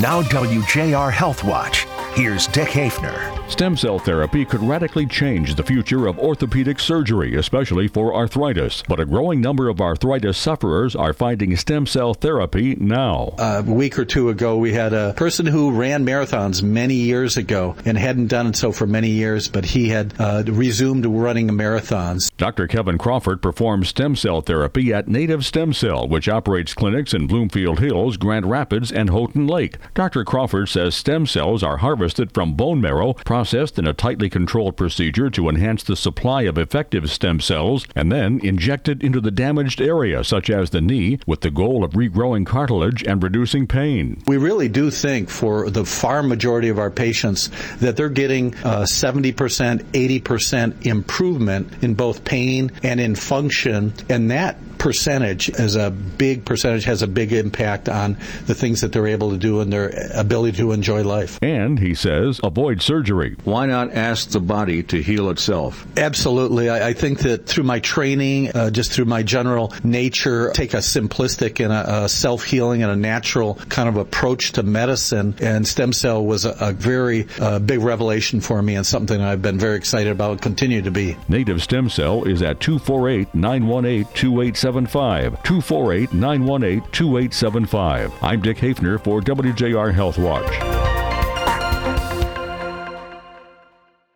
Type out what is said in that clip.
Now, WJR Health Watch. Here's Dick Haefner. Stem cell therapy could radically change the future of orthopedic surgery, especially for arthritis. But a growing number of arthritis sufferers are finding stem cell therapy now. A week or two ago, we had a person who ran marathons many years ago and hadn't done so for many years, but he had uh, resumed running marathons. Dr. Kevin Crawford performs stem cell therapy at Native Stem Cell, which operates clinics in Bloomfield Hills, Grand Rapids, and Houghton Lake. Dr. Crawford says stem cells are harvested from bone marrow processed in a tightly controlled procedure to enhance the supply of effective stem cells, and then injected into the damaged area, such as the knee, with the goal of regrowing cartilage and reducing pain. We really do think for the far majority of our patients that they're getting uh, 70%, 80% improvement in both pain and in function, and that percentage as a big percentage, has a big impact on the things that they're able to do and their ability to enjoy life. And, he says, avoid surgery. Why not ask the body to heal itself? Absolutely. I, I think that through my training, uh, just through my general nature, take a simplistic and a, a self healing and a natural kind of approach to medicine. And stem cell was a, a very uh, big revelation for me and something I've been very excited about and continue to be. Native Stem Cell is at 248 918 2875. 248 918 2875. I'm Dick Haefner for WJR Health Watch.